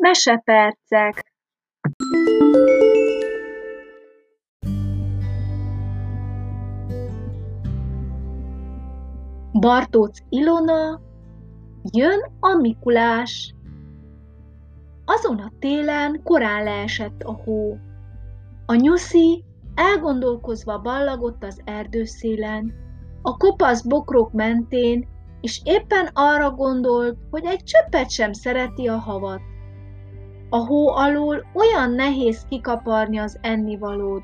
Mesepercek Bartóc Ilona, jön a Mikulás. Azon a télen korán leesett a hó. A nyuszi elgondolkozva ballagott az erdőszélen, a kopasz bokrok mentén, és éppen arra gondolt, hogy egy csöppet sem szereti a havat. A hó alól olyan nehéz kikaparni az ennivalót.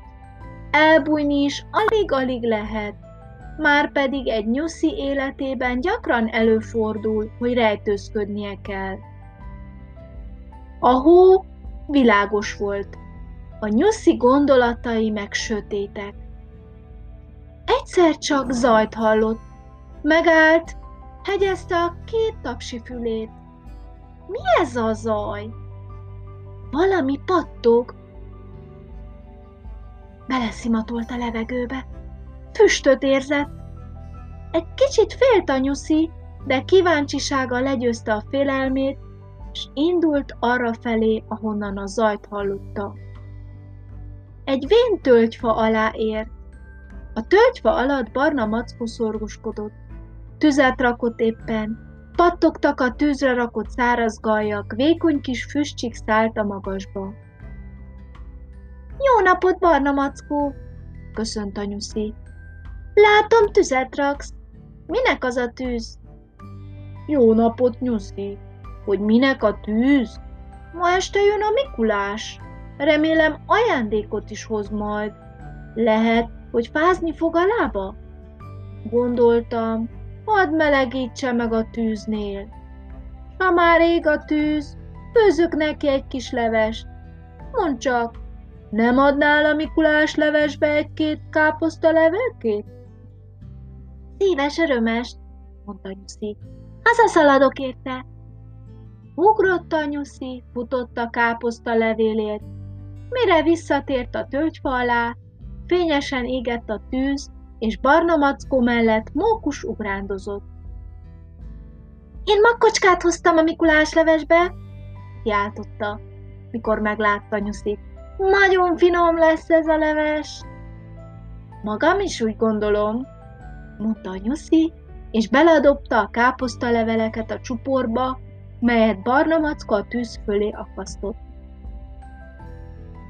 Elbújni is alig-alig lehet, már pedig egy nyuszi életében gyakran előfordul, hogy rejtőzködnie kell. A hó világos volt, a nyuszi gondolatai meg sötétek. Egyszer csak zajt hallott, megállt, hegyezte a két tapsi fülét. Mi ez a zaj? Valami pattog. Beleszimatolt a levegőbe. Füstöt érzett. Egy kicsit félt a nyuszi, de kíváncsisága legyőzte a félelmét, és indult arra felé, ahonnan a zajt hallotta. Egy vén tölgyfa alá ért. A tölgyfa alatt barna mackó szorgoskodott. Tüzet rakott éppen, pattogtak a tűzre rakott száraz gajak, vékony kis füstcsik szállt a magasba. Jó napot, barna mackó! köszönt anyuszi. Látom, tüzet raksz. Minek az a tűz? Jó napot, nyuszi! Hogy minek a tűz? Ma este jön a Mikulás. Remélem ajándékot is hoz majd. Lehet, hogy fázni fog a lába? Gondoltam, hadd melegítse meg a tűznél. Ha már ég a tűz, főzök neki egy kis levest. Mondd csak, nem adnál a Mikulás levesbe egy-két káposzta levelkét? Szíves örömest, mondta Nyuszi. Hazaszaladok érte. Ugrott a Nyuszi, futott a káposzta levélért. Mire visszatért a tölgyfa alá, fényesen égett a tűz, és barna mackó mellett mókus ugrándozott. Én makkocskát hoztam a Mikulás levesbe, kiáltotta, mikor meglátta Nyuszit. Nagyon finom lesz ez a leves. Magam is úgy gondolom, mondta Nyuszi, és beledobta a káposztaleveleket a csuporba, melyet barna macka a tűz fölé akasztott.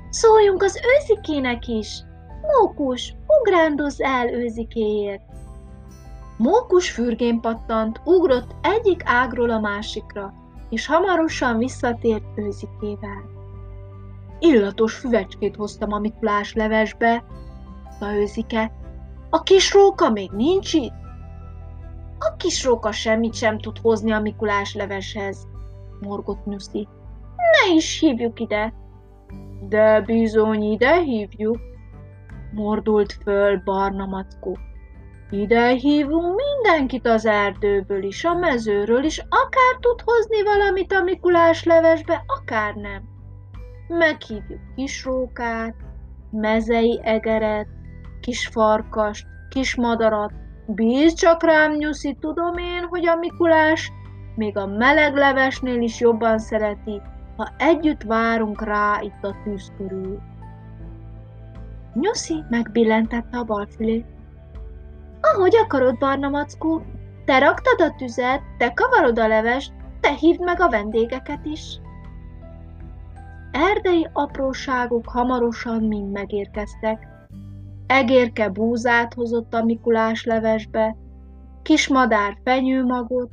Szóljunk az őzikének is! Mókus, ugrándoz el őzikéért! Mókus fürgén pattant, ugrott egyik ágról a másikra, és hamarosan visszatért őzikével. Illatos füvecskét hoztam a Mikulás levesbe, mondta őzike. A kis róka még nincs itt? A kis róka semmit sem tud hozni a Mikulás leveshez, morgott Nyuszi. Ne is hívjuk ide. De bizony ide hívjuk, mordult föl barna mackó. Ide hívunk mindenkit az erdőből is, a mezőről is, akár tud hozni valamit a Mikulás levesbe, akár nem. Meghívjuk kisrókát, mezei egeret, kis farkast, kis madarat. Bíz csak rám, Nyuszi, tudom én, hogy a Mikulás még a meleg levesnél is jobban szereti, ha együtt várunk rá itt a tűz körül. Nyuszi megbillentette a bal fülét. Ahogy akarod, barna mackó, te raktad a tüzet, te kavarod a levest, te hívd meg a vendégeket is. Erdei apróságok hamarosan mind megérkeztek. Egérke búzát hozott a Mikulás levesbe, kis madár fenyőmagot,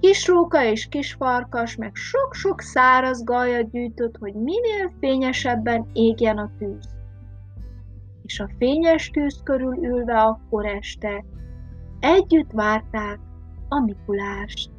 kis róka és kis farkas meg sok-sok száraz gajat gyűjtött, hogy minél fényesebben égjen a tűz és a fényes tűz körül ülve akkor este együtt várták a Mikulást.